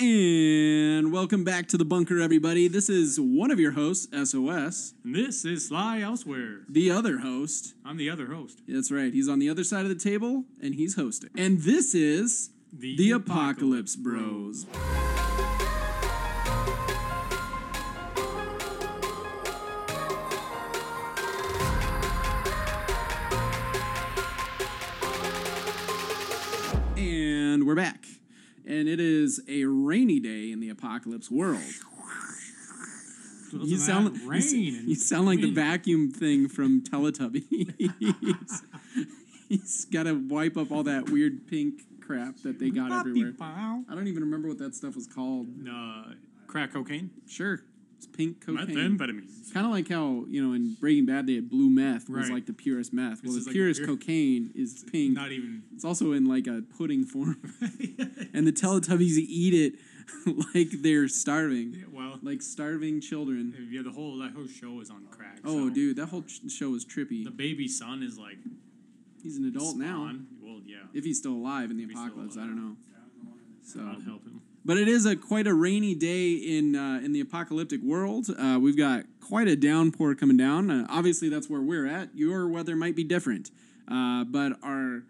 And welcome back to the bunker, everybody. This is one of your hosts, SOS. And this is Sly Elsewhere. The other host, I'm the other host. that's right, he's on the other side of the table and he's hosting. And this is The the Apocalypse Apocalypse Bros. And we're back. And it is a rainy day in the apocalypse world. You sound, you, rain. and you sound like the vacuum thing from Teletubbies. He's got to wipe up all that weird pink crap that they got everywhere. I don't even remember what that stuff was called. Uh, crack cocaine, Sure, it's pink cocaine. methamphetamines. Kind of like how you know in Breaking Bad they had blue meth was Right. like the purest meth. Well, is the like purest pure- cocaine is pink. Not even. It's also in like a pudding form, and the Teletubbies eat it like they're starving, Yeah, Well, like starving children. yeah, the whole that whole show is on crack. Oh, so dude, that whole ch- show is trippy. The baby son is like He's an adult now. spawn. Well, yeah. If he's still alive in the If he's still apocalypse, I don't know. So, I'll help him. But it is a quite a rainy day in uh, in the apocalyptic world. Uh, we've got quite a downpour coming down. Uh, obviously, that's where we're at. Your weather might be different, uh, but our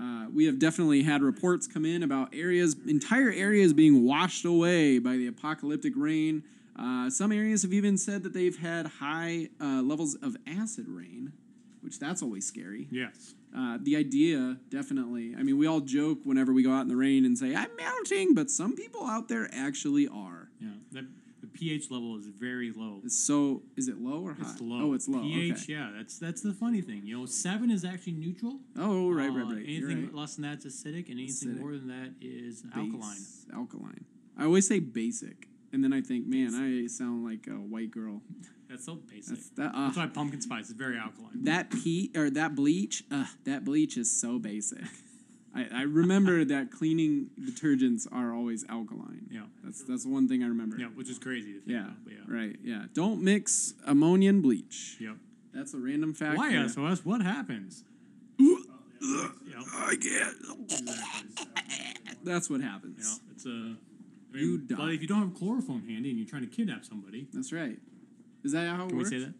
uh, we have definitely had reports come in about areas, entire areas being washed away by the apocalyptic rain. Uh, some areas have even said that they've had high levels of acid rain, which that's always scary. Yes. Uh, the idea, definitely. I mean, we all joke whenever we go out in the rain and say, I'm melting, but some people out there actually are. Yeah. The, the pH level is very low. So, is it low or high? It's low. Oh, it's low. pH, okay. yeah. That's that's the funny thing. You know, seven is actually neutral. Oh, right, Uh, right, right. You're Anything right. less than that's acidic, and anything Acidic. more than that is alkaline. Base- Alkaline. I always say basic. And then I think, man, I sound like a white girl. That's so basic. That's that. Uh, That's why pumpkin spice is very alkaline. that peat or that bleach. Uh, that bleach is so basic. I, I remember that cleaning detergents are always alkaline. Yeah. That's that's one thing I remember. Yeah, which is crazy to think Yeah. about. But yeah. Right. Yeah. Don't mix ammonia and bleach. Yep. That's a random fact. Why there. SOS? What happens? I get. That's what happens. Yeah. It's a. I You die. but if you don't have chloroform handy and you're trying to kidnap somebody, That's right. Is that how it can we say that?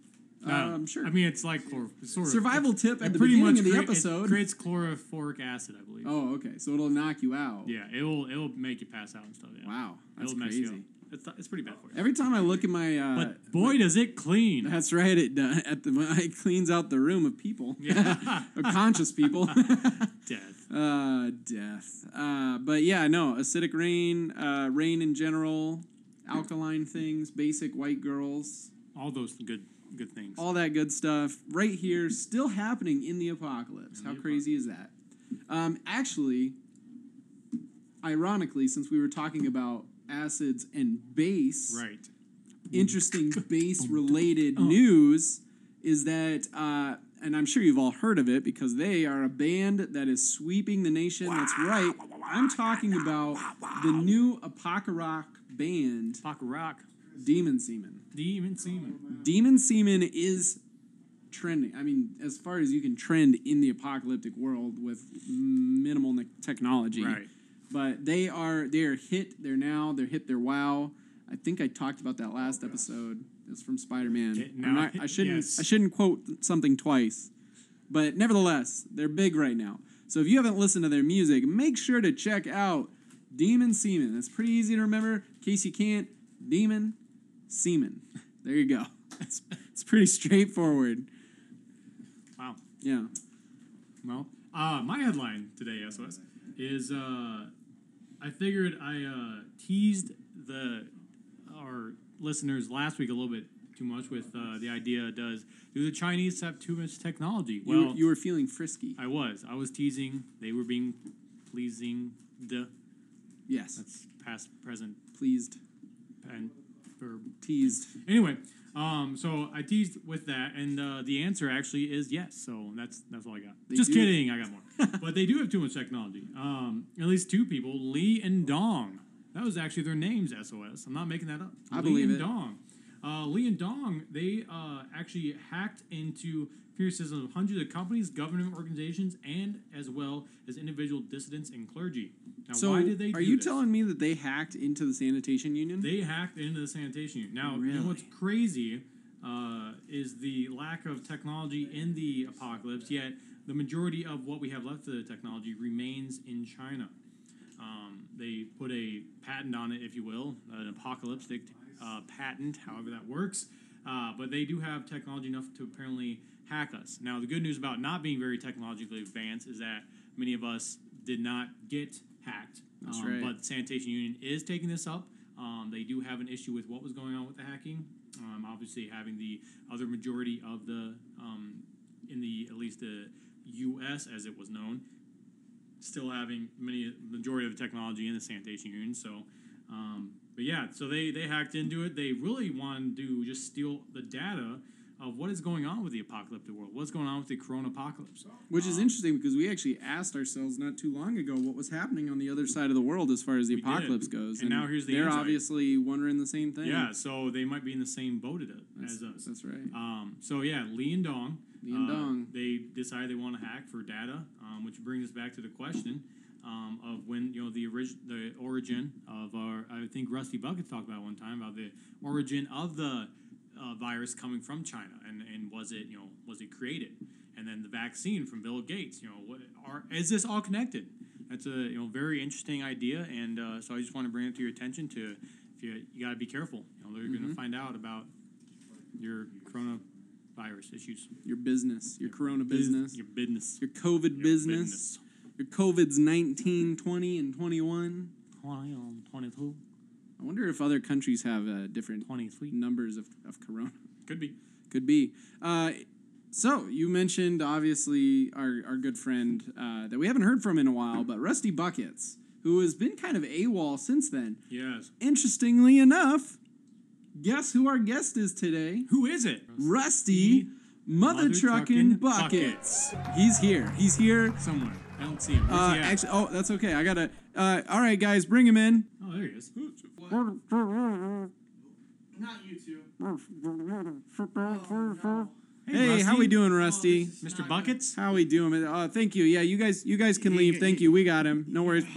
Um, sure. I mean, it's like chlor. it's Sort of, Survival it's- tip it at the pretty beginning much of the crea- episode. It creates chlorophoric acid, I believe. Oh, okay. So it'll knock you out. Yeah, it will. It will make you pass out and stuff. Yeah. Wow. That's It'll mess you up. crazy. It's, it's pretty bad for you. Every time I look at my. Uh, But boy, does it clean. That's right. It does. At the it cleans out the room of people, Yeah. or conscious people. Death. uh, death. Uh, but yeah, no acidic rain, uh, rain in general, alkaline things, basic white girls, All those good good things. all that good stuff. Right here, still happening in the apocalypse. In How the crazy is that? Um, actually, ironically, since we were talking about acids and base, right. interesting base related news is that, uh, and I'm sure you've all heard of it because they are a band that is sweeping the nation. That's right. I'm talking about the new Apocarock band, Pock rock. Demon Semen. Demon semen. Oh, Demon Semen is trending. I mean, as far as you can trend in the apocalyptic world with minimal ne- technology. Right. But they are they are hit. They're now they're hit. They're wow. I think I talked about that last oh, episode. It's from Spider Man. Okay, I shouldn't yes. I shouldn't quote something twice, but nevertheless, they're big right now. So if you haven't listened to their music, make sure to check out Demon Semen. It's pretty easy to remember. In case you can't, Demon Semen. There you go. It's, it's pretty straightforward. Wow. Yeah. Well, uh, my headline today, SOS, is uh, I figured I uh, teased the our listeners last week a little bit too much with uh, the idea does do the Chinese have too much technology? You, Well, were, you were feeling frisky. I was. I was teasing. They were being pleasing. The yes. that's past, present, Pleased. and verb. Teased. Anyway, um, so I teased with that, and uh, the answer actually is yes. So that's that's all I got. They Just do. kidding, I got more. but they do have too much technology. Um, at least two people, Lee and Dong. That was actually their names. SOS. I'm not making that up. I Lee believe and it. Dong. Uh, Lee and Dong. They uh, actually hacked into computer systems of hundreds of companies, government organizations, and as well as individual dissidents and clergy. Now, So, why did they? are you this? telling me that they hacked into the sanitation union? They hacked into the sanitation union. Now, you know what's crazy uh, is the lack of technology in the apocalypse. Yet, the majority of what we have left of the technology remains in China. Um, they put a patent on it, if you will, an apocalyptic uh, patent, however that works. Uh, but they do have technology enough to apparently hack us. Now, the good news about not being very technologically advanced is that many of us did not get hacked. That's Um, right. But the sanitation union is taking this up. Um, they do have an issue with what was going on with the hacking. Um, obviously, having the other majority of the um, in the at least the U.S. as it was known, still having many majority of the technology in the sanitation union. So, um, but yeah, so they they hacked into it. They really wanted to just steal the data of what is going on with the apocalyptic world. What's going on with the corona apocalypse? Which is Um, interesting because we actually asked ourselves not too long ago what was happening on the other side of the world as far as the We did. apocalypse goes. And now here's the They're insight. obviously wondering the same thing. Yeah, so they might be in the same boat as us. that's right. Um, so yeah, Lee and Dong. And uh. They decide they want to hack for data, um, which brings us back to the question um, of when you know the orig- the origin of our. I think Rusty Buckets talked about one time about the origin of the uh, virus coming from China, and and was it you know was it created, and then the vaccine from Bill Gates. You know, what are is this all connected? That's a you know very interesting idea, and uh, so I just want to bring it to your attention. To if you you got to be careful. You know, they're going Mm-hmm. to find out about your coronavirus issues. Your business, your corona business, Your business. your COVID Your business, your COVID's 19, 20, and 21. 20, um, 22, I wonder if other countries have uh, different 23. numbers of, of corona. Could be. Could be. Uh, so you mentioned obviously our, our good friend uh, that we haven't heard from in a while, but Rusty Buckets, who has been kind of AWOL since then. Yes. Interestingly enough, guess who our guest is today? Who is it? Rusty Mother, Mother Truckin' Truckin' Buckets. He's here. He's here. Somewhere. I don't see him. Where's Uh, he at? actually, oh, that's okay. I gotta. Uh, all right, guys, bring him in. oh, there he is. Not you two. Hey, how we doing, Rusty? Mr. Buckets? How we doing? Uh, thank you. Yeah, you guys, you guys can leave. Thank you. We got him. No worries.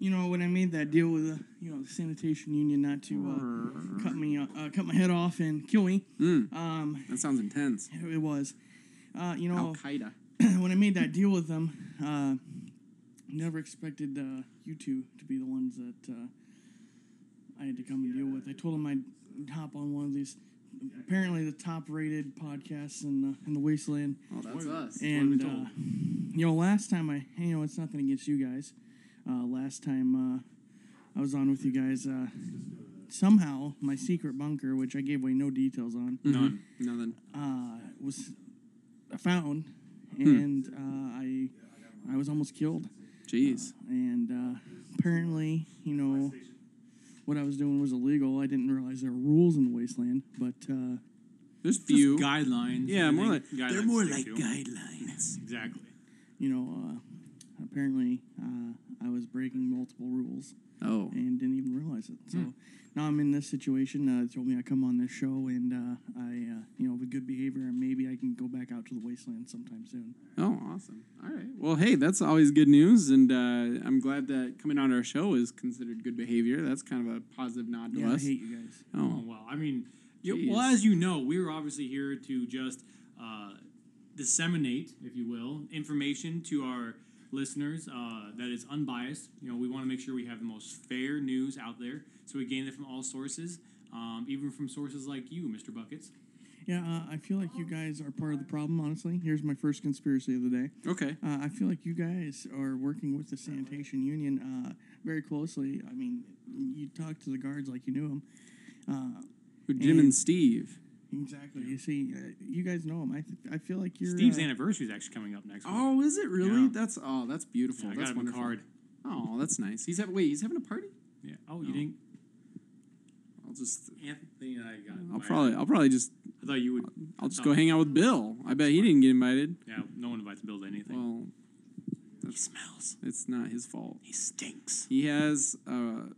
You know when I made that deal with the you know the sanitation union not to uh, cut me uh, uh, cut my head off and kill me. Mm, Um, that sounds intense. it was. Uh, you Al know Qaeda. when I made that deal with them, uh, never expected uh, you two to be the ones that uh, I had to come and deal with. I told them I'd hop on one of these, apparently the top rated podcasts in the, in the wasteland. Oh, that's us. And uh, you know, last time I, you know, it's nothing against you guys. Uh, last time uh, I was on with you guys, uh, somehow my secret bunker, which I gave away no details on, None. Nothing. uh, was found, Hmm. and uh, I I was almost killed. Jeez. And uh, apparently, you know, what I was doing was illegal. I didn't realize there were rules in the wasteland, but uh, There's Just few. guidelines. Yeah, more think like guidelines they're more to like stick to. guidelines. Exactly. you know, uh, apparently uh, I was breaking multiple rules. Oh, and didn't even realize it. So now I'm in this situation. Uh, they told me I come on this show, and uh, I, uh, you know, with good behavior, and maybe I can go back out to the wasteland sometime soon. oh, awesome. All right. Well, hey, that's always good news, and uh, I'm glad that coming on our show is considered good behavior. That's kind of a positive nod to Yeah, I us. hate you guys. Oh, Oh, well, I mean, you, well, as you know, we're obviously here to just uh, disseminate, if you will, information to our listeners uh, that is unbiased. You know, we want to make sure we have the most fair news out there, so we gain it from all sources, um, even from sources like you, Mr. Buckets. Yeah, uh, I feel like you guys are part of the problem. Honestly, here's my first conspiracy of the day. okay. Uh, I feel like you guys are working with the sanitation union uh, very closely. I mean, you talk to the guards like you knew them. Uh, Jim and and- Steve. Exactly. You see, uh, you guys know him. I, th- I feel like you're. Steve's uh, anniversary is actually coming up next week. Oh, is it really? Yeah. That's oh, that's beautiful. Yeah, I that's got him a card. Oh, that's nice. He's having wait. He's having a party. Yeah. Oh, you didn't? I'll just. Anthony and I got. I'll invited. probably. I'll probably just. I thought you would. I'll just go hang out with Bill. I bet he didn't get invited. Yeah. No one invites Bill to anything. Well, he smells. it's not his fault. He stinks. He has uh,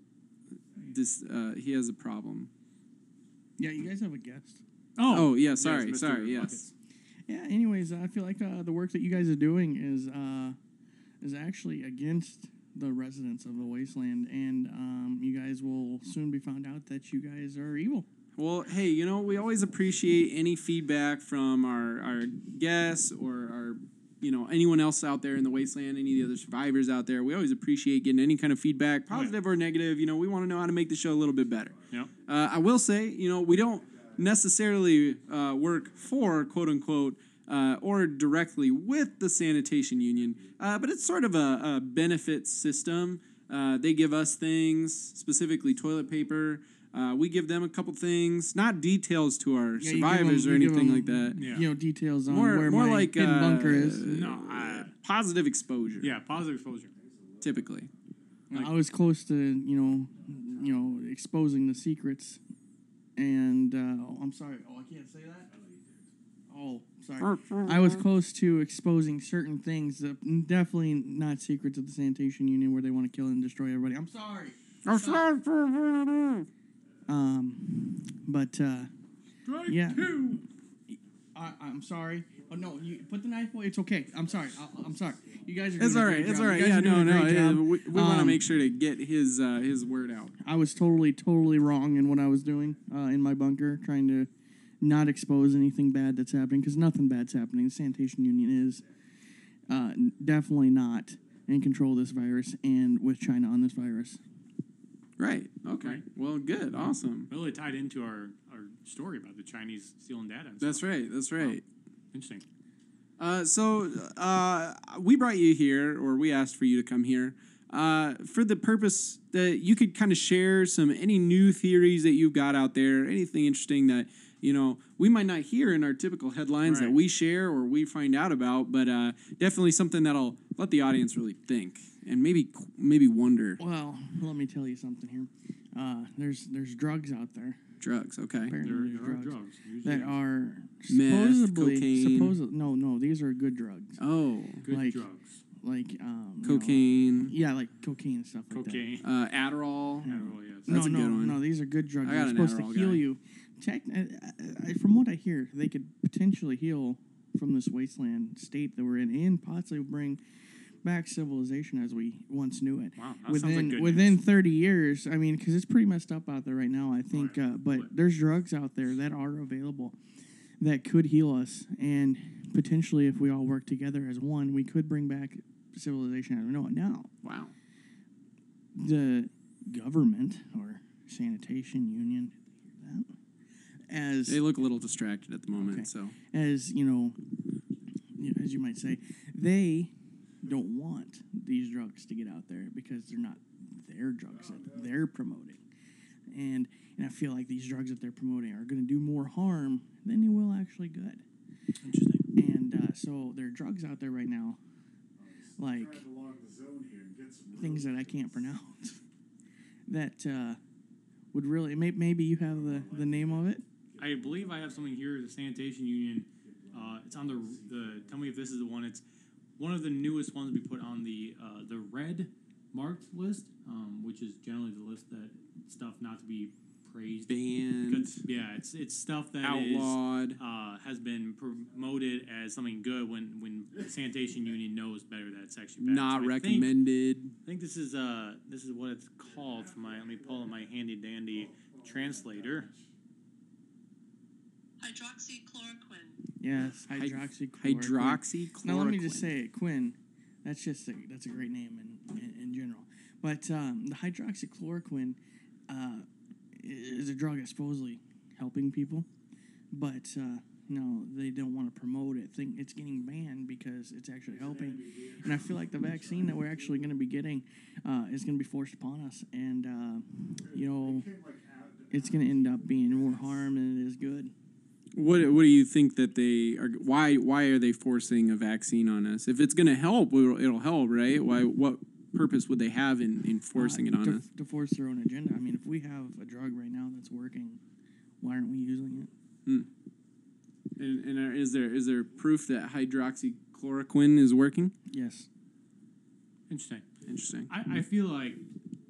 this. Uh, he has a problem. Yeah, you guys have a guest. Oh yeah, yes, sorry, Mr. sorry. Yes. Buckets. Yeah. Anyways, I feel like uh, the work that you guys are doing is uh, is actually against the residents of the wasteland, and um, you guys will soon be found out that you guys are evil. Well, hey, you know, we always appreciate any feedback from our, our guests or our, you know, anyone else out there in the wasteland, any of the other survivors out there. We always appreciate getting any kind of feedback, positive or negative. You know, we want to know how to make the show a little bit better. Yep. Uh, I will say, you know, we don't necessarily uh, work for quote unquote uh, or directly with the sanitation union, uh, but it's sort of a, a benefit system. Uh, they give us things, specifically toilet paper. Uh, we give them a couple things, not details to our Yeah, you give survivors 'em- or anything give anything 'em, like that. Yeah. You know details on More, where more my like hidden uh, bunker is. No, I, positive exposure. yeah, positive exposure. typically. I was close to you know, you know, exposing the secrets, and uh, oh, I'm sorry. Oh, I can't say that. Oh, sorry. I was close to exposing certain things that definitely not secrets of the sanitation union where they want to kill and destroy everybody. I'm sorry. I'm sorry. Um, but uh, Strike Yeah. two. I, I'm sorry. Oh no, you put the knife away. It's okay. I'm sorry. I, I'm sorry. You guys are. It's all right. a great. It's all right. Yeah, no, no. great yeah, job. we we want to Um, make sure to get his uh, his word out. I was totally, totally wrong in what I was doing uh, in my bunker, trying to not expose anything bad that's happening because nothing bad's happening. The sanitation union is uh, definitely not in control of this virus and with China on this virus. Right. Okay. Right. Well, good. Awesome. Really tied into our, our story about the Chinese stealing data. And That's right. That's right. Interesting. Uh, so uh, we brought you here, or we asked for you to come here, uh, for the purpose that you could kind of share some any new theories that you've got out there, anything interesting that you know we might not hear in our typical headlines that we share or we find out about, but uh, definitely something that'll let the audience really think and maybe maybe wonder. Well, let me tell you something here. Uh, there's there's drugs out there. Drugs. Okay. Apparently, There, there's there are drugs, drugs. usually that are Meth, supposedly cocaine. supposedly no no these are good drugs Oh, good like- drugs. like um you know, cocaine, yeah like cocaine and stuff like that. Cocaine. uh, Adderall. Adderall, yes. That's no, a no, good one. no. These are good drugs. I They're an supposed to heal guy. you. Tech, I, I, I- from what I hear, they could potentially heal from this wasteland state that we're in, and possibly bring back civilization as we once knew it. Wow, that sounds like within good within news. 30 years, I mean, because it's pretty messed up out there right now. I think, Right, uh, but right. there's drugs out there that are available that could heal us, and potentially, if we all work together as one, we could bring back civilization as we know it now Wow. the government or sanitation union as They look a little distracted at the moment, Okay. so as you know as you might say they don't want these drugs to get out there because they're not their drugs that they're promoting and and I feel like these drugs that they're promoting are going to do more harm than they will actually good Interesting. and uh, so there are drugs out there right now like things that I can't pronounce that uh, would really may, maybe you have the, the name of it I believe I have something here. The sanitation union. Uh, it's on the the. Tell me if this is the one. It's one of the newest ones we put on the uh, the red marked list, um, which is generally the list that stuff not to be praised. banned, yeah, it's it's stuff that outlawed. uh, has been promoted as something good when when the sanitation union knows better that it's actually bad. not So I think- recommended. I think this is uh this is what it's called for my let me pull up my handy dandy translator. hydroxychloroquine. Yes hydroxychloroquine Hydroxychloroquine. Now let me just say it, Quinn. That's just a, that's a great name in, in, in general. But um, the hydroxychloroquine uh, is a drug that's supposedly helping people, but uh, no, they don't want to promote it. Think it's getting banned because it's actually helping. And I feel like the vaccine that we're actually going to be getting uh, is going to be forced upon us, and uh, you know, it's going to end up being more harm than it is good. What What do you think that they are? Why Why are they forcing a vaccine on us? If it's going to help, it'll, it'll help, right? Why? What purpose would they have in, in forcing it uh, on to, us? to force their own agenda. I mean, if we have a drug right now that's working, why aren't we using it? And, and are, is there is there proof that hydroxychloroquine is working? Yes. Interesting. Interesting. I, I feel like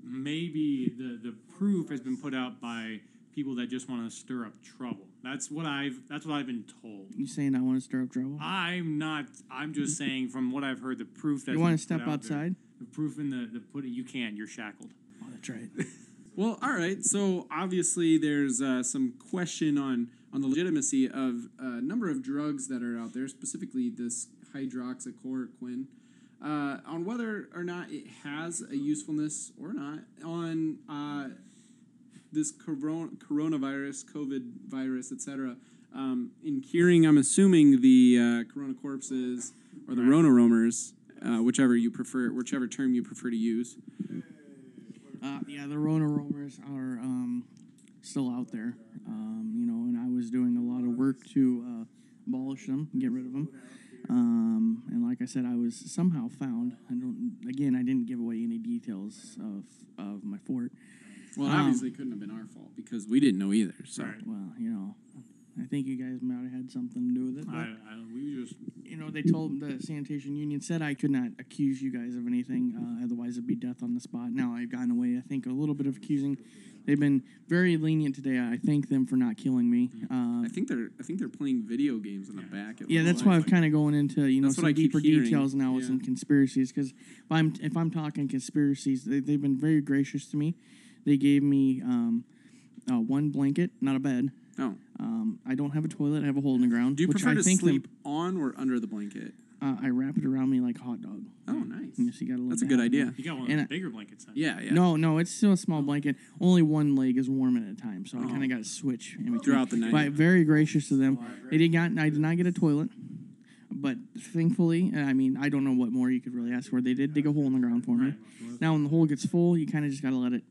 maybe the, the proof has been put out by people that just want to stir up trouble. That's what I've that's what I've been told. You saying I want to stir up trouble? I'm not. I'm just saying from what I've heard, the proof that you want to step outside? The proof in the the pudding. You can't. You're shackled. Oh, that's right. Well, all right. So obviously, there's uh, some question on on the legitimacy of a number of drugs that are out there, specifically this hydroxychloroquine, uh, on whether or not it has a usefulness or not on uh, this coron- coronavirus, COVID virus, etc. Um, in curing, I'm assuming the uh, corona corpses or the Rona roamers, uh, whichever you prefer, whichever term you prefer to use. Uh, yeah, the Rona roamers are um, still out there. Um, you know, and I was doing a lot of work to uh, abolish them, get rid of them. Um, and like I said, I was somehow found. I don't. Again, I didn't give away any details of of my fort. Well, Um, obviously, it couldn't have been our fault because we didn't know either. So, Right. Well, you know, I think you guys might have had something to do with it. But, I, I, we just you know, they told the sanitation union said I could not accuse you guys of anything, uh, otherwise it'd be death on the spot. Now I've gotten away. I think a little bit of accusing. They've been very lenient today. I thank them for not killing me. Uh, I think they're I think they're playing video games in the back. it yeah, that's why I'm kind of going into you know some deeper hearing, details now with yeah. some conspiracies. Because if I'm if I'm talking conspiracies, they, they've been very gracious to me. They gave me um, uh, one blanket, not a bed. Oh, Um, I don't have a toilet. I have a hole in the ground. do you which prefer I to think them- sleep on or under the blanket? uh, I wrap it around me like a hot dog. Oh, nice. Yes, you gotta let That's a good idea. you got one of the bigger blankets. Then. Yeah, yeah. No, no, it's still a small blanket. Only one leg is warm at a time, so I Oh. kind of got to switch in between. Throughout the night. But very gracious to them. They did not. I did not get a toilet, but thankfully, I mean, I don't know what more you could really ask for. They did dig a hole in the ground for me. Now, when the hole gets full, you kind of just got to let it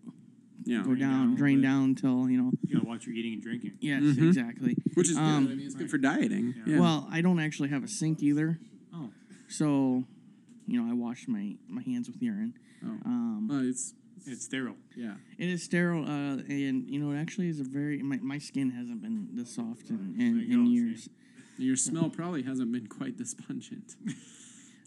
yeah. go down down, drain bit. down until you know. You gotta watch your eating and drinking. Yes, Mhm. exactly. Which is Um, good. I mean, it's good for dieting. Yeah. Yeah. Well, I don't actually have a sink either, Oh, so you know, I wash my my hands with urine. Oh. Um, Well, it's it's sterile. yeah. It is sterile, uh, and you know, it actually is a very. My, my skin hasn't been this soft in, in, in years. Your smell probably hasn't been quite this pungent.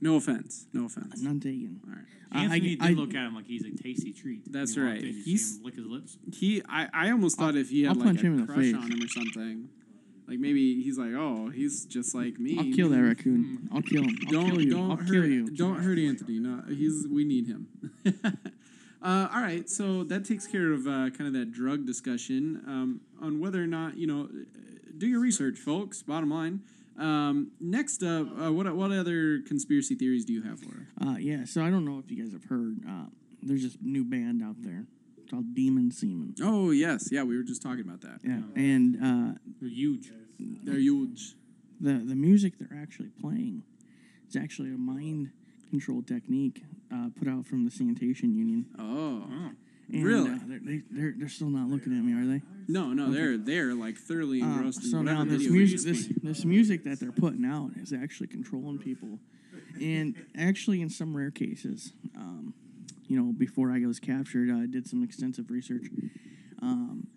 no offense. No offense. None taken. All right. I- Anthony I- did I- look at him like he's a tasty treat. That's he right. in, you see He's- him lick his lips. He, I, I almost thought if he had I'll like punch a him in the crush face. on him or something, like maybe he's like, oh, he's just like me. I'll kill that raccoon. I'll kill him. I'll don't kill you. don't I'll hurt kill you. don't hurt Anthony. No, he's we need him. uh, all right, so that takes care of uh, kind of that drug discussion um, on whether or not you know. Do your research, folks. Bottom line. Um, next up, uh, what what other conspiracy theories do you have, Laura? Uh, yeah. So I don't know if you guys have heard. Uh, there's this new band out there called Demon Semen. Oh yes, yeah, we were just talking about that. Yeah, and uh, They're huge. They're huge. the the music they're actually playing is actually a mind control technique uh, put out from the sanitation union. Oh Oh, And, Really? Uh, they're, they, they're they're still not looking at me, are they? no, no, they're they're like thoroughly Uh, engrossed in so whatever now this music, this, this music that they're putting out is actually controlling people, and actually in some rare cases, um, you know, before I was captured, I did some extensive research. Um,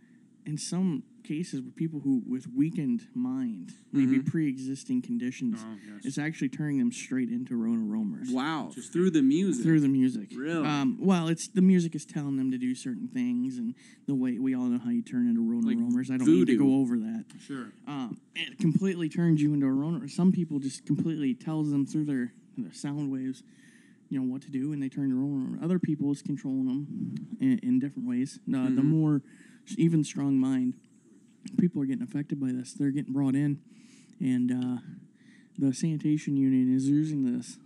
in some cases, with people who with weakened mind, maybe pre-existing conditions, oh yes. it's actually turning them straight into Rona roamers Wow, through the music. through the music. Really? Um, well, it's the music is telling them to do certain things, and the way we all know how you turn into Rona Like roamers. I don't need to go over that Sure. um, it completely turns you into a runner. Some people just completely tells them through their, their sound waves, you know, what to do, and they turn to runner. Other people is controlling them in, in different ways. Uh, The more even strong mind, people are getting affected by this. They're getting brought in, and uh, the sanitation union is using this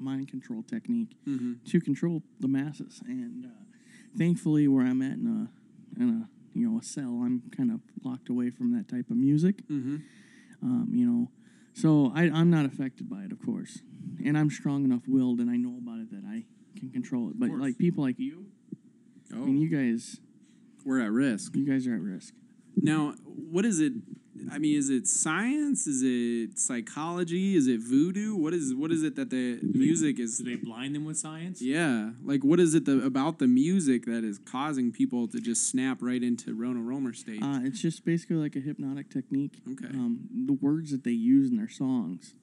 mind control technique hmm to control the masses. And uh, thankfully, where I'm at in a in a you know a cell, I'm kind of locked away from that type of music. hmm Um, you know, so I, I'm not affected by it, of course, and I'm strong enough willed, and I know about it that I can control it. But like people like you, Oh, I mean, you guys, we're at risk. you guys are at risk. Now, what is it? I mean, is it science? Is it psychology? Is it voodoo? What is what is it that the music is? Do they blind them with science? Yeah, like what is it the, about the music that is causing people to just snap right into Rona Roamer state? Uh, it's just basically like a hypnotic technique. Okay. Um, the words that they use in their songs,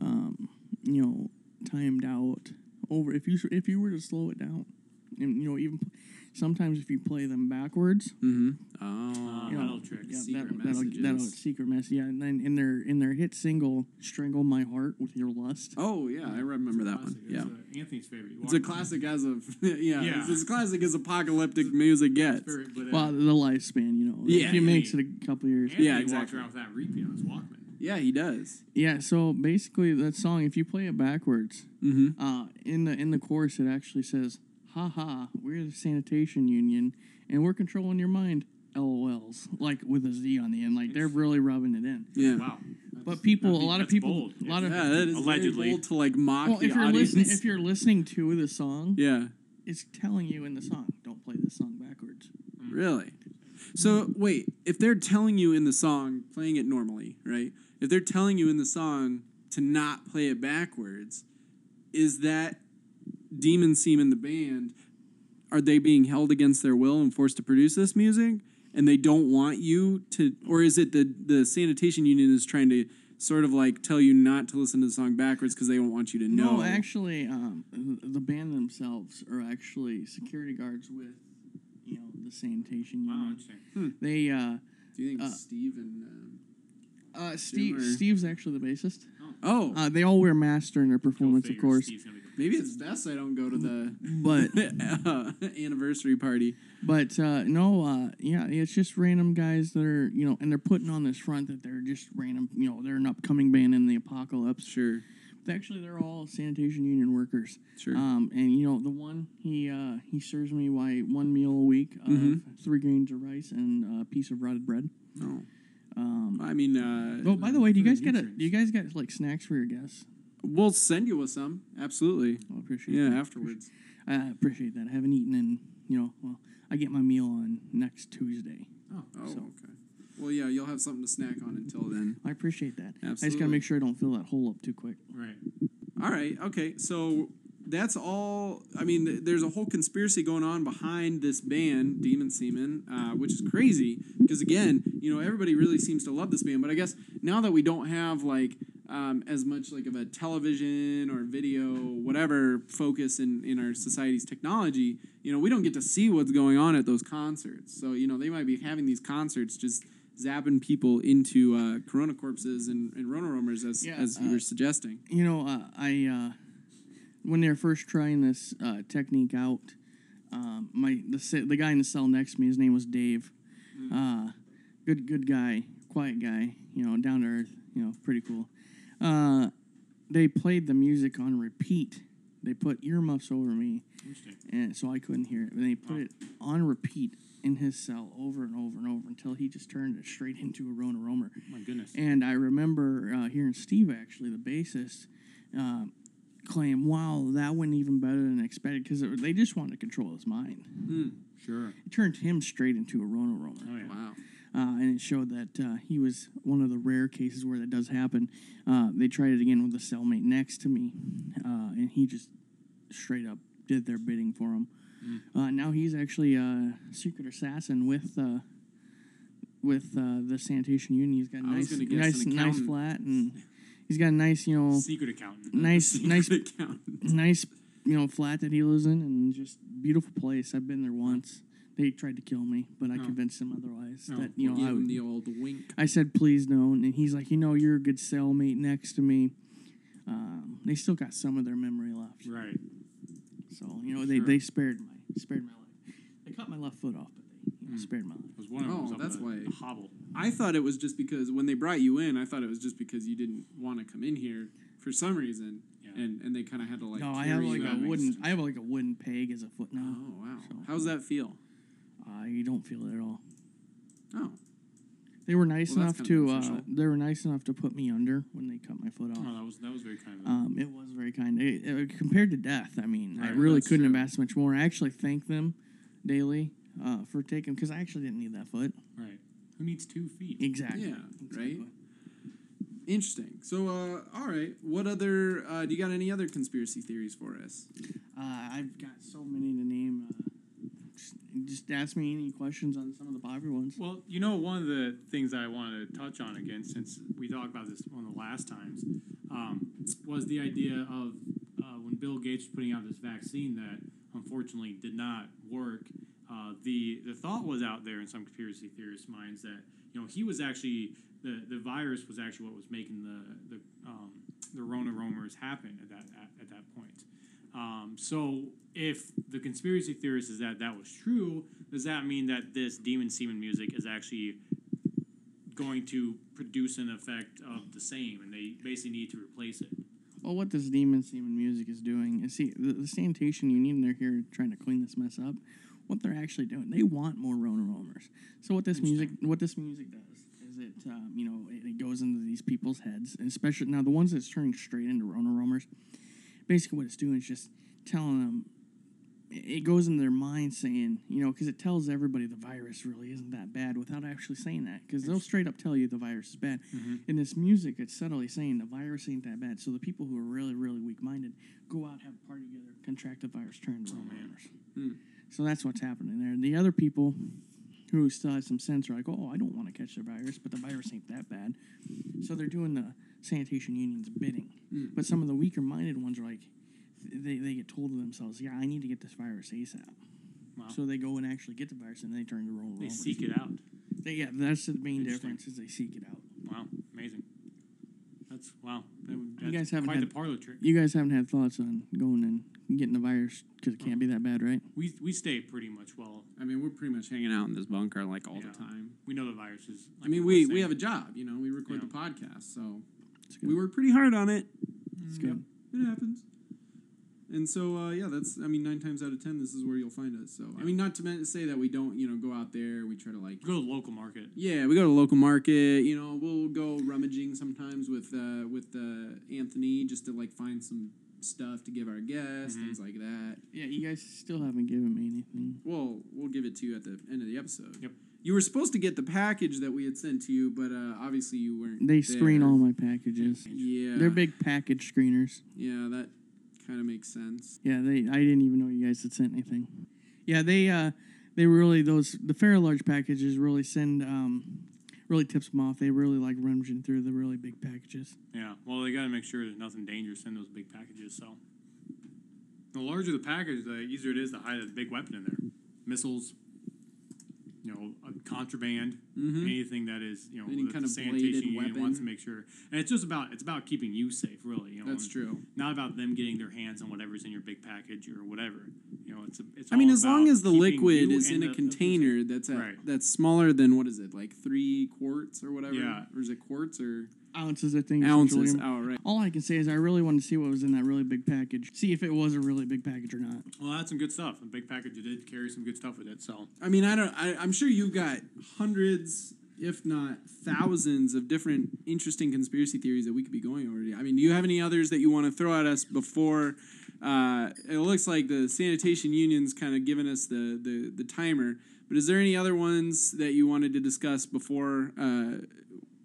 um, you know, timed out over. If you if you were to slow it down, and you know even sometimes if you play them backwards, Mm-hmm. Oh. Uh, you know, metal tricks. yeah, Secret that'll, that'll, that'll secret message. Yeah, and then in their in their hit single "Strangle My Heart with Your Lust." Oh yeah, I remember that one. Classic. Yeah. It's, uh, Anthony's favorite. It's a classic as of yeah, Yeah. It's as classic as apocalyptic music gets. Very, but, uh, Well, the lifespan, you know, Yeah, if he yeah, makes yeah. it a couple years. Anthony Yeah, walks exactly. around with that repeat on his Walkman. Yeah, he does. Yeah, so basically that song, if you play it backwards, Mm-hmm. uh, in the in the chorus it actually says, "Ha ha, we're the sanitation union, and we're controlling your mind." LOLs, like with a Z on the end, like they're really rubbing it in. Yeah. Wow. But people, That'd a lot of people, bold. a lot of Yeah, that is Allegedly. bold to like mock well, the if you're audience. listening, if you're listening to the song, yeah, it's telling you in the song, don't play this song backwards. Mm. really. So wait, if they're telling you in the song, playing it normally, right? If they're telling you in the song to not play it backwards, is that Demon Semen the band? Are they being held against their will and forced to produce this music? And they don't want you to, or is it the the sanitation union is trying to sort of like tell you not to listen to the song backwards because they don't want you to know? No, actually, um, the band themselves are actually security guards with, you know, the sanitation Wow, union. interesting. They, uh, Do you think uh, Steve and um, uh, Steve, Steve's actually the bassist. oh Uh, they all wear masks during their performance, of figure, course. Steve's gonna be the maybe it's best I don't go to the But uh, anniversary party. but uh, no, uh, yeah, it's just random guys that are you know, and they're putting on this front that they're just random. You know, they're an upcoming band in the apocalypse. Sure, Actually, they're all sanitation union workers. sure. Um, and you know, the one he uh, he serves me why one meal a week of Mhm. three grains of rice and a piece of rotted bread. no, Um, I mean, uh, oh, by the way, do you guys get a, do you guys get like snacks for your guests? We'll send you with some. Absolutely. I appreciate Yeah, that. afterwards. I appreciate that. I haven't eaten in you know. Well, I get my meal on next Tuesday. Oh, Oh, So- okay. Well, yeah, you'll have something to snack on until then. I appreciate that. I just gotta make sure I don't fill that hole up too quick. right. All right. Okay. So that's all. I mean, th- there's a whole conspiracy going on behind this band, Demon Semen, uh, which is crazy because again, you know, everybody really seems to love this band. But I guess now that we don't have like um, as much like of a television or video whatever focus in in our society's technology, you know, we don't get to see what's going on at those concerts. So you know, they might be having these concerts just zapping people into uh, corona corpses and, and rona roamers as, Yeah, as you uh, were suggesting You know, uh, I uh, when they're first trying this uh, technique out, um, my the the guy in the cell next to me, his name was Dave. Uh, good good guy, quiet guy. You know, down to earth. You know, pretty cool. Uh, they played the music on repeat. They put earmuffs over me, and so I couldn't hear it. And they put it on repeat in his cell over and over and over until he just turned it straight into a Rona Roamer. My goodness. And I remember uh, hearing Steve, actually, the bassist, uh, claim, wow, that went even better than expected because they just wanted to control his mind. Sure. It turned him straight into a Rona Oh yeah. wow Uh, and it showed that uh, he was one of the rare cases where that does happen. Uh, they tried it again with a cellmate next to me, uh, and he just straight up did their bidding for him. Uh, now he's actually a secret assassin with uh, with uh, the sanitation union. He's got a nice, nice, nice flat, and he's got a nice, you know, Secret accountant. nice, nice, accountant. nice, you know, flat that he lives in, and just beautiful place. I've been there once. They tried to kill me, but I Oh. convinced him otherwise. Oh, that you know, Give I him would, the old wink. I said, please don't. And he's like, you know, you're a good cellmate next to me. Um, they still got some of their memory left. Right. So, you know, they, Sure. they spared my spared my life. They cut my left foot off, but they you know, Hmm. spared my life. Was one of them Oh, was up that's the, why- the hobble. I thought it was just because when they brought you in, I thought it was just because you didn't want to come in here for some reason, Yeah. and and they kind of had to like. no, I have carry like you a out. wooden I have like a wooden peg as a foot now. Oh wow! So- How's that feel? Uh, you don't feel it at all. Oh, They were nice Well, that's enough kinda to uh, beneficial. they were nice enough to put me under when they cut my foot off. Oh, that was that was very kind of them. Um, it was very kind. It, it- compared to death, I mean, I Right, really that's couldn't true. have asked much more. I actually thank them daily uh, for taking because I actually didn't need that foot. right. Who needs two feet? Exactly. Yeah, Exactly. right? interesting. So, uh, all right. What other? Uh, do you got any other conspiracy theories for us? Uh, I've got so many to name. Uh, just, ask me any questions on some of the popular ones. Well, you know, one of the things I wanted to touch on again, since we talked about this one of the last times, um, was the idea of uh, when Bill Gates was putting out this vaccine that unfortunately did not work. Uh, the the thought was out there in some conspiracy theorists' minds that you know he was actually the, the virus was actually what was making the the um, the Rona rumors happen at that at, at that point. Um, so if the conspiracy theorist is that that was true, does that mean that this demon semen music is actually going to produce an effect of the same, and they basically need to replace it? Well, what this demon semen music is doing is see the, the sanitation union. They're here trying to clean this mess up. What they're actually doing, they want more Rona roamers. So what this music, what this music does, is it um, you know it, it goes into these people's heads, and especially now the ones that's turning straight into Rona roamers. Basically, what it's doing is just telling them. It goes into their mind saying, you know, because it tells everybody the virus really isn't that bad without actually saying that. Because they'll straight up tell you the virus is bad. Mm-hmm. In this music, it's subtly saying the virus ain't that bad. So the people who are really, really weak minded go out, have a party together, contract the virus, turn into oh, hmm. So that's what's happening there. The other people who still have some sense are like, oh, I don't want to catch the virus, but the virus ain't that bad. So they're doing the sanitation union's bidding. Hmm. But some of the weaker minded ones are like, they, they get told to themselves, yeah, I need to get this virus ASAP. Wow. So they go and actually get the virus and they turn to roll. They seek it out. They, yeah, that's the main difference is they seek it out. Wow, amazing. That's wow. That, would- You guys haven't quite had- the parlor trick. You guys haven't had thoughts on going and getting the virus because it can't be that bad, right? We we stay pretty much well. I mean, we're pretty much hanging out in this bunker like all Yeah. the time. We know the virus is. I mean, we, we have a job, you know. We record Yeah. the podcast, so we work pretty hard on it. It's good. It happens. And so, uh, yeah, that's. I mean, nine times out of ten, this is where you'll find us. So, I mean, not to say that we don't, you know, go out there. We try to like, go to the local market. yeah, we go to the local market. You know, we'll go rummaging sometimes with uh, with uh, Anthony just to like find some stuff to give our guests, Mhm. things like that. Yeah, you guys still haven't given me anything. Well, we'll give it to you at the end of the episode. Yep. You were supposed to get the package that we had sent to you, but uh, obviously you weren't. They screen there. all my packages. Yeah. They're big package screeners. Yeah, that kind of makes sense. Yeah, they. I didn't even know you guys had sent anything. Yeah, they. uh They really those the fair large packages really send um really tips them off. They really like rummaging through the really big packages. Yeah. Well, they got to make sure there's nothing dangerous in those big packages. So, the larger the package, the easier it is to hide a big weapon in there. Missiles. You know, uh, contraband, Mm-hmm. anything that is you know Any the kind of sanitation bladed union weapon. wants to make sure, and it's just about it's about keeping you safe, really. You know, That's true. Not about them getting their hands on whatever's in your big package or whatever. You know, it's a, it's. I mean, all as long as the liquid is in a the- the container that's at, Right. that's smaller than what is it, like three quarts or whatever? Yeah. Or is it quarts or Ounces, I think. ounces? essentially. Oh, right. All I can say is I really wanted to see what was in that really big package. See if it was a really big package or not. Well, that's some good stuff. A big package it did carry some good stuff with it. So I mean, I don't. I, I'm sure you've got hundreds, if not thousands, of different interesting conspiracy theories that we could be going over. I mean, do you have any others that you want to throw at us before? Uh, it looks like the sanitation union's kind of given us the, the the timer. But is there any other ones that you wanted to discuss before uh,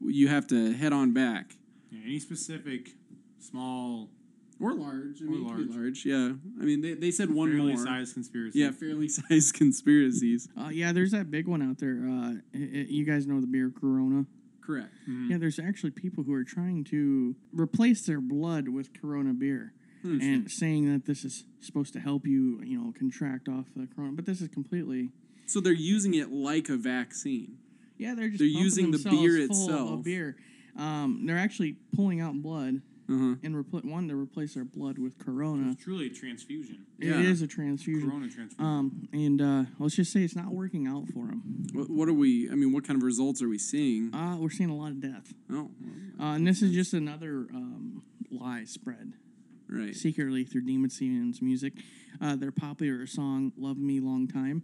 you have to head on back? yeah, any specific small, Or large. I Or mean, it could be large. large. Yeah. I mean, they, they said one fairly more. sized conspiracy. Yeah, fairly sized conspiracies. Uh, yeah, there's that big one out there. Uh, i i you guys know the beer Corona. Correct. Mhm. Yeah, there's actually people who are trying to replace their blood with Corona beer. Hmm. and saying that this is supposed to help you, you know, contract off the corona. But this is completely So they're using it like a vaccine. yeah. They're just They're using the themselves beer full itself. Of beer. Um, they're actually pulling out blood Uh-huh. and repl- one to replace their blood with Corona. It's truly a transfusion. Yeah. It is a transfusion. Corona transfusion. Um, and uh, let's just say it's not working out for them. What, what are we? I mean, what kind of results are we seeing? Uh, we're seeing a lot of death. Oh, Uh, and this is just another um, lie spread right. secretly through Demon Semen's music. Uh, their popular song "Love Me Long Time."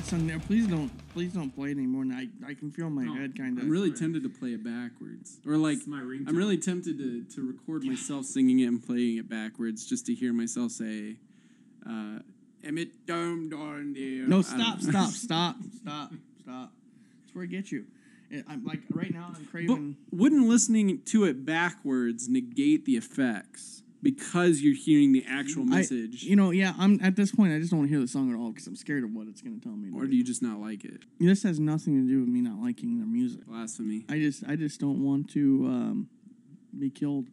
That's on there. Please don't, please don't play it anymore. I, I can feel my No, head kind of. I'm really tempted to play it backwards, or like It's my ringtone. I'm really tempted to, to record myself singing it and playing it backwards just to hear myself say, uh, "Emmett dum dum dear." No, I stop, don't know. stop, stop, stop, stop. That's where I get you. It- I'm like right now. I'm But craving. wouldn't listening to it backwards negate the effects? Because you're hearing the actual I- message, you know, yeah. I'm at this point. I just don't want to hear the song at all because I'm scared of what it's going to tell me. to or do you just not like it? This has nothing to do with me not liking their music. Blasphemy. I just, I just don't want to um, be killed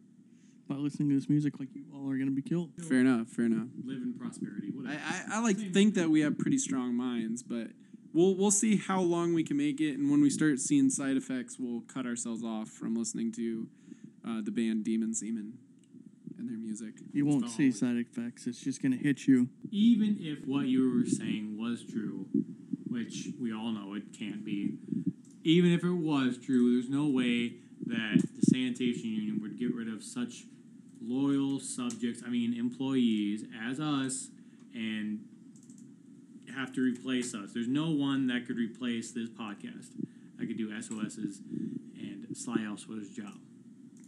by listening to this music like you all are going to be killed. Fair enough. Fair enough. Live in prosperity. I, Whatever. I, I like to think that we have pretty strong minds, but we'll we'll see how long we can make it, and when we start seeing side effects, we'll cut ourselves off from listening to uh, the band Demon Semen and their music. You won't No. see side effects. It's just going to hit you. Even if what you were saying was true, which we all know it can't be, even if it was true, there's no way that the sanitation union would get rid of such loyal subjects, I mean employees, as us, and have to replace us. There's no one that could replace this podcast. I could do SOS's and Sly Elsewhere's job.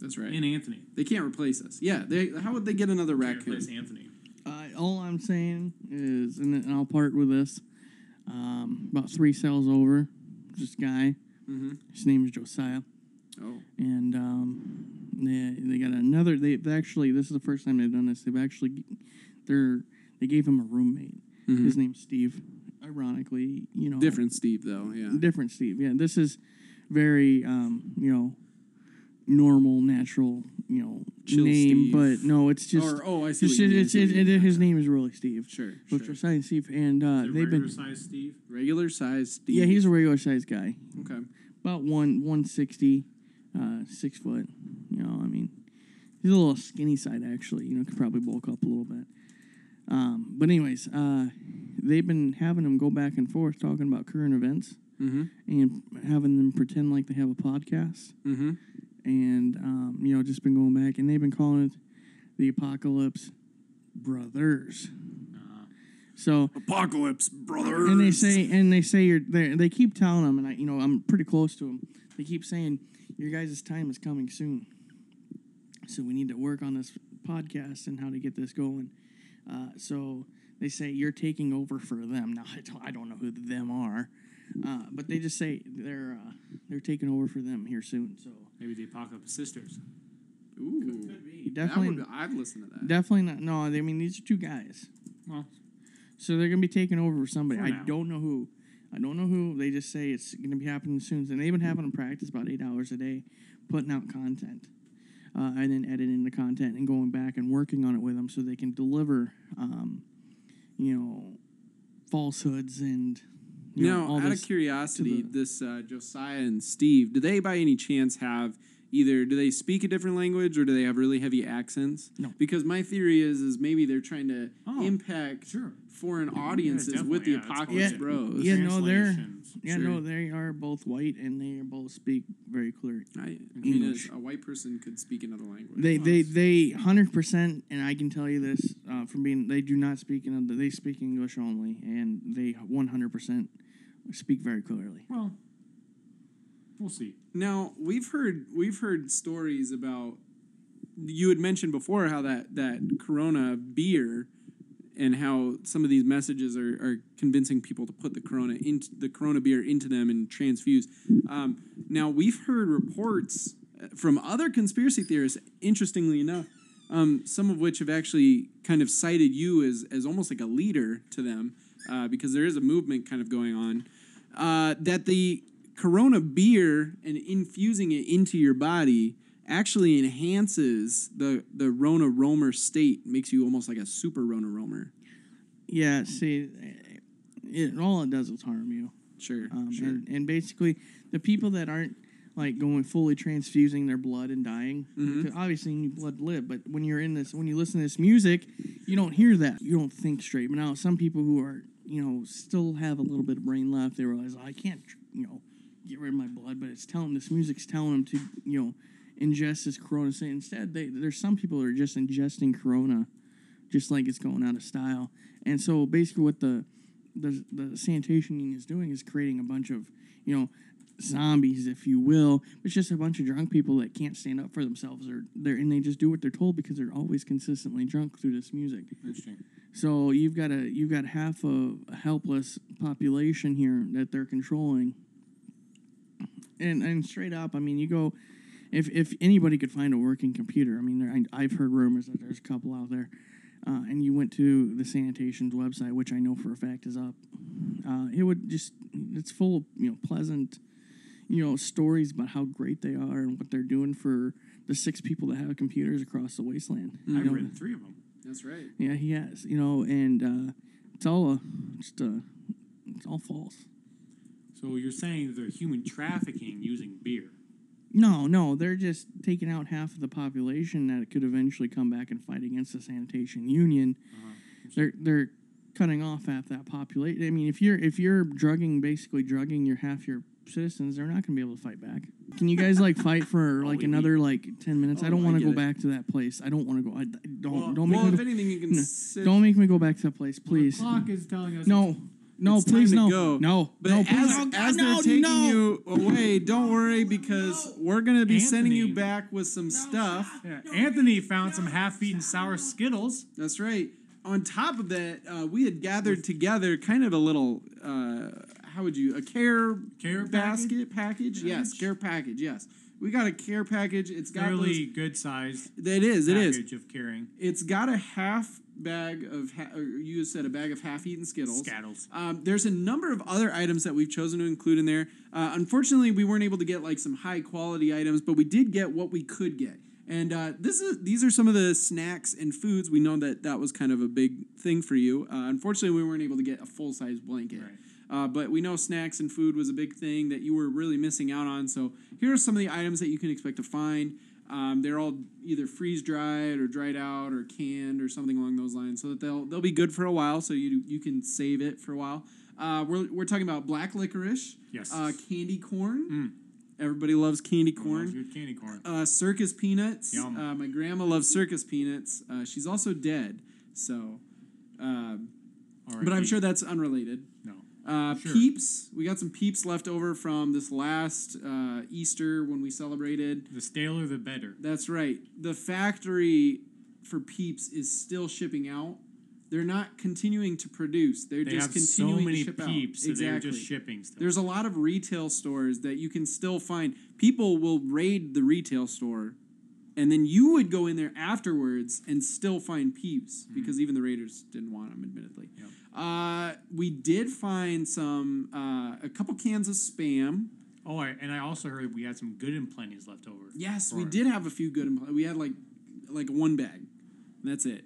That's right. And Anthony. They can't replace us. Yeah. They. How would they get another Can't replace? Anthony. Uh, all I'm saying is, and I'll part with this. Um, about three cells over, this guy. Mm-hmm. His name is Josiah, Oh. and um, they they got another. They they actually this is the first time they've done this. They've actually they're they gave him a roommate. Mhm. His name's Steve. Ironically, you know, Different Steve though. Yeah. different Steve. Yeah, this is very um, you know normal, natural, you know Chill name, Steve. but no, it's just. or oh, I see. It's what you mean, it's, it's, it, his name is really Steve. Sure. So sure. And Steve, and uh, The they've been regular size Steve. Regular size Steve. yeah, he's a regular size guy, okay. about one one sixty, uh, six foot. You know, I mean, he's a little skinny side actually. You know, could probably bulk up a little bit. Um, but anyways, uh, they've been having him go back and forth talking about current events Mm-hmm. and having them pretend like they have a podcast, Mm-hmm. And um, you know, just been going back and they've been calling it the Apocalypse Brothers. Uh, So Apocalypse, brothers, and they say and they say you're they they keep telling them and I you know I'm pretty close to them. They keep saying your guys' time is coming soon. So we need to work on this podcast and how to get this going. Uh, so they say you're taking over for them. Now I don't, I don't know who the them are, uh, but they just say they're uh, they're taking over for them here soon. So maybe the Apocalypse Sisters. Ooh. definitely That would, I'd listen to that. definitely not. No, I mean these are two guys. Well, So they're gonna be taking over for somebody. For I now. don't know who. I don't know who. They just say it's gonna be happening soon. And they've been having them practice about eight hours a day, putting out content, uh, and then editing the content and going back and working on it with them so they can deliver, um, you know, falsehoods and. You Now, all out this of curiosity, the- this uh, Josiah and Steve, do they by any chance have either do they speak a different language or do they have really heavy accents? No. Because my theory is is maybe they're trying to Oh, impact sure. foreign audiences with the yeah, Apocalypse Yeah, Bros. yeah, no, they're- Yeah, Sure. no, they are both white and they both speak very clear. I, I mean, English. as a white person could speak another language. They they they hundred percent, and I can tell you this uh, from being they do not speak in they speak English only, and they one hundred percent speak very clearly. Well, we'll see. Now we've heard we've heard stories about you had mentioned before how that that Corona beer and how some of these messages are, are convincing people to put the Corona into the Corona beer into them and transfuse. Um, now we've heard reports uh, from other conspiracy theorists, interestingly enough, um, some of which have actually kind of cited you as as almost like a leader to them, uh, because there is a movement kind of going on uh, that the Corona beer and infusing it into your body actually enhances the the Rona Roamer state, makes you almost like a super Rona Roamer. Yeah, see, it all it does is harm you. Sure, Um, sure. and, and basically, the people that aren't like going fully transfusing their blood and dying, Mhm. because obviously you need blood to live. But when you're in this, when you listen to this music, you don't hear that. You don't think straight. But now some people who are, you know, still have a little bit of brain left, they realize I can't, you know, get rid of my blood. But it's telling this music's telling them to, you know, ingest this Corona. So instead, they, there's some people that are just ingesting Corona, just like it's going out of style. And so basically, what the the, the sanitation union is doing is creating a bunch of you know zombies if you will it's just a bunch of drunk people that can't stand up for themselves or they're and they just do what they're told because they're always consistently drunk through this music Interesting. So you've got a you've got half a helpless population here that they're controlling and and straight up i mean you go if if anybody could find a working computer, I mean, there, I, I've heard rumors that there's a couple out there, uh, and you went to the sanitation's website, which I know for a fact is up. Uh, it would just it's full of you know pleasant, you know stories about how great they are and what they're doing for the six people that have computers across the wasteland. You I've written three of them. That's right. yeah, he has. You know, and uh, it's all uh, just uh, it's all false. So you're saying that they're human trafficking using beer? No, no, they're just taking out half of the population that could eventually come back and fight against the sanitation union. They're they're cutting off half that population. I mean, if you're if you're drugging basically drugging your half your citizens, they're not going to be able to fight back. Can you guys like fight for like we- another like ten minutes? I Oh, don't want to go it. back to that place. I don't want to go. I, I don't Well- don't make Well, me if go, anything, you can no, sit. don't make me go back to that place, Well, the please. clock is telling us. No, no, It's time please to no, go. no, But no, as, please, oh, God, as they're no, taking no. you away, don't worry because we're gonna be sending you Anthony. back with some stuff. Yeah, Anthony found some half-eaten sour Skittles. That's right. On top of that, uh, we had gathered together kind of a little. Uh, how would you a care Care basket package? Yes, care package. Yes, we got a care package. It's got Fairly good size. It is. It is. package of carrying It's got a half bag of. Ha- or you said a bag of half-eaten Skittles. Skittles. Um, there's a number of other items that we've chosen to include in there. Uh, unfortunately, we weren't able to get like some high quality items, but we did get what we could get. And uh, this is these are some of the snacks and foods. We know that that was kind of a big thing for you. Uh, unfortunately, we weren't able to get a full size blanket. Right. Uh, but we know snacks and food was a big thing that you were really missing out on. So here are some of the items that you can expect to find. Um, they're all either freeze dried or dried out or canned or something along those lines, so that they'll they'll be good for a while. So you you can save it for a while. Uh, we're, we're talking about black licorice, Yes. uh, candy corn. Mm. Everybody loves candy Loves corn. Good candy corn. Uh, circus peanuts. Yum. Uh, my grandma loves circus peanuts. Uh, she's also dead, so. Um, but I'm sure that's unrelated. Uh, Sure. Peeps. We got some peeps left over from this last uh, Easter when we celebrated. The staler, the better. That's right. The factory for Peeps is still shipping out. They're not continuing to produce. They're They just have so many to ship peeps out. that exactly. they're just shipping stuff. There's a lot of retail stores that you can still find. People will raid the retail store, and then you would go in there afterwards and still find peeps because even the raiders didn't want them, admittedly. Yep. Uh, we did find some, uh, a couple cans of spam. oh, and I also heard we had some good and left over. Yes, we did have a few good. Impl- we had like, like one bag. That's it.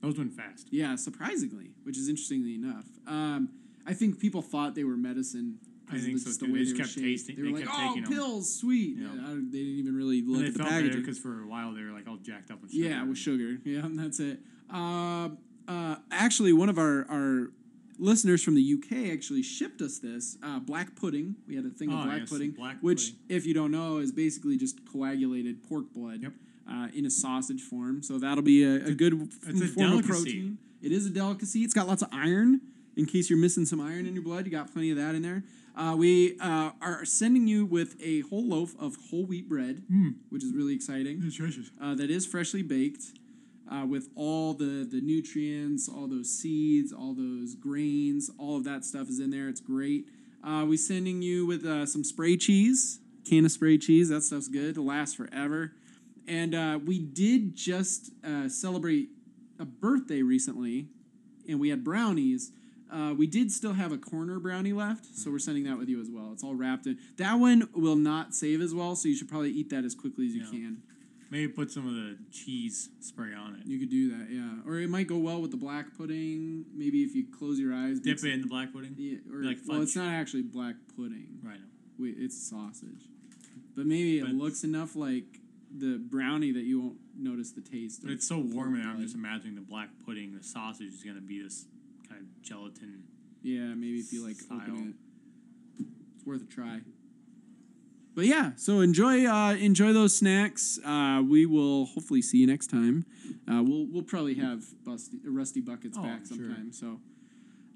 Those went fast. Yeah, surprisingly, which is interestingly enough. Um, I think people thought they were medicine. I think so, just too. the They way just were kept shaped. tasting- They were they like, kept "Oh, taking 'em." pills, sweet." Yeah. Uh, they didn't even really look And they at the packaging. because for a while they were like all jacked up with sugar. Yeah, with sugar. Yeah, that's it. Uh, uh, actually, one of our, our listeners from the UK actually shipped us this uh, black pudding. We had a thing of Oh, black yes, pudding, black which, pudding. if you don't know, is basically just coagulated pork blood Yep. uh, in a sausage form. So that'll be a, a good it's a form of delicacy. protein. It is a delicacy. It's got lots of iron. In case you're missing some iron in your blood, you got plenty of that in there. Uh, we uh, are sending you with a whole loaf of whole wheat bread, which is really exciting uh, that is freshly baked uh, with all the, the nutrients, all those seeds, all those grains, all of that stuff is in there. It's great. Uh, we sending you with uh, some spray cheese, can of spray cheese. That stuff's good. It'll last forever. And uh, we did just uh, celebrate a birthday recently, and we had brownies. Uh, we did still have a corner brownie left, so we're sending that with you as well. It's all wrapped in. That one will not save as well, so you should probably eat that as quickly as you Yeah. can. Maybe put some of the cheese spray on it. You could do that, yeah. Or it might go well with the black pudding. Maybe if you close your eyes, Dip it in the black pudding. Yeah, or, Like well, it's not actually black pudding. Right. Wait, it's sausage. But maybe it looks enough like the brownie that you won't notice the taste. But it's so warm, and I'm just imagining the black pudding, the sausage is gonna be this gelatin. Yeah, maybe if you like Style. open it, it's worth a try. But yeah, so enjoy uh, enjoy those snacks. Uh, we will hopefully see you next time. Uh, we'll we'll probably have busty, rusty buckets Oh, back sure. sometime. So,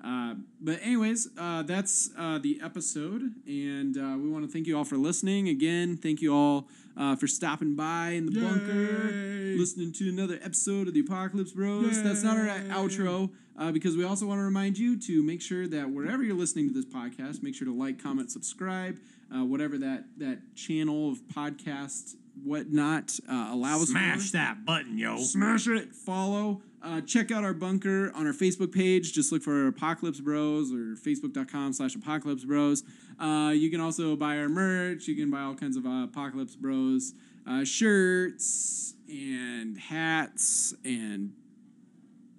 uh, but anyways, uh, that's uh, the episode, and uh, we want to thank you all for listening. Again, thank you all uh, for stopping by in the bunker, listening to another episode of the Apocalypse Bros. That's not our outro uh, because we also want to remind you to make sure that wherever you're listening to this podcast, make sure to like, comment, subscribe, uh, whatever that that channel of podcast whatnot. Uh, allow Smash more. that button, yo. Smash it. Follow. Uh, check out our bunker on our Facebook page. Just look for Apocalypse Bros or facebook.com slash Apocalypse Bros. Uh, you can also buy our merch. You can buy all kinds of uh, Apocalypse Bros uh, shirts and hats and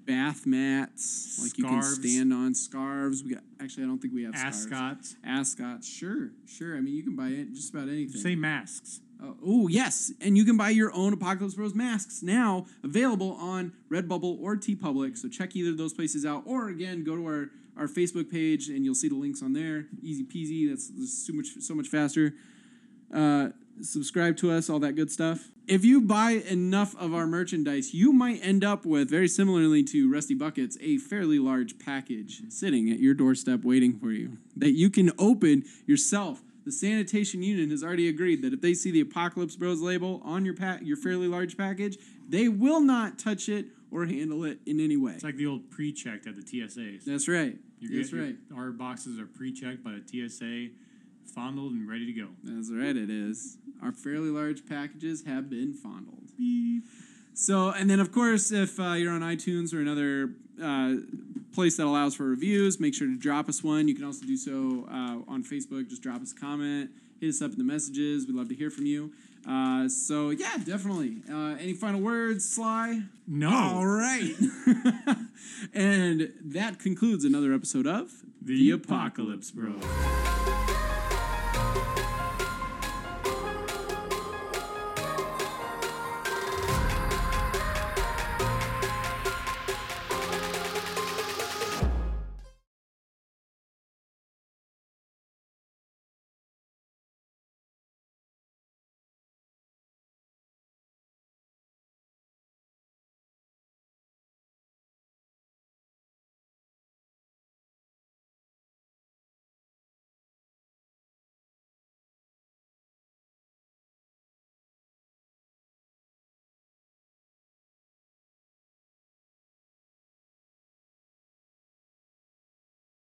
bath mats like you can stand on scarves we got actually i don't think we have scarves Ascots. ascots sure sure i mean you can buy it just about anything Say masks. Oh, oh, yes, and you can buy your own Apocalypse Bros masks now available on Redbubble or TeePublic. So check either of those places out, or again go to our, our Facebook page and you'll see the links on there. Easy peasy. That's, that's so much so much faster. Uh, subscribe to us, all that good stuff. If you buy enough of our merchandise, you might end up with very similarly to Rusty Buckets, a fairly large package sitting at your doorstep waiting for you that you can open yourself. The sanitation unit has already agreed that if they see the Apocalypse Bros label on your pa- your fairly large package, they will not touch it or handle it in any way. It's like the old pre-checked at the TSAs. That's right. You That's get right. Our boxes are pre-checked by the TSA, fondled and ready to go. That's right, it is. Our fairly large packages have been fondled. So, and then of course, if uh, you're on iTunes or another uh, place that allows for reviews, make sure to drop us one. You can also do so uh, on Facebook. Just drop us a comment, hit us up in the messages. We'd love to hear from you. Uh, so, yeah, definitely. Uh, any final words, Sly? No. All right. and that concludes another episode of The Apocalypse Bros.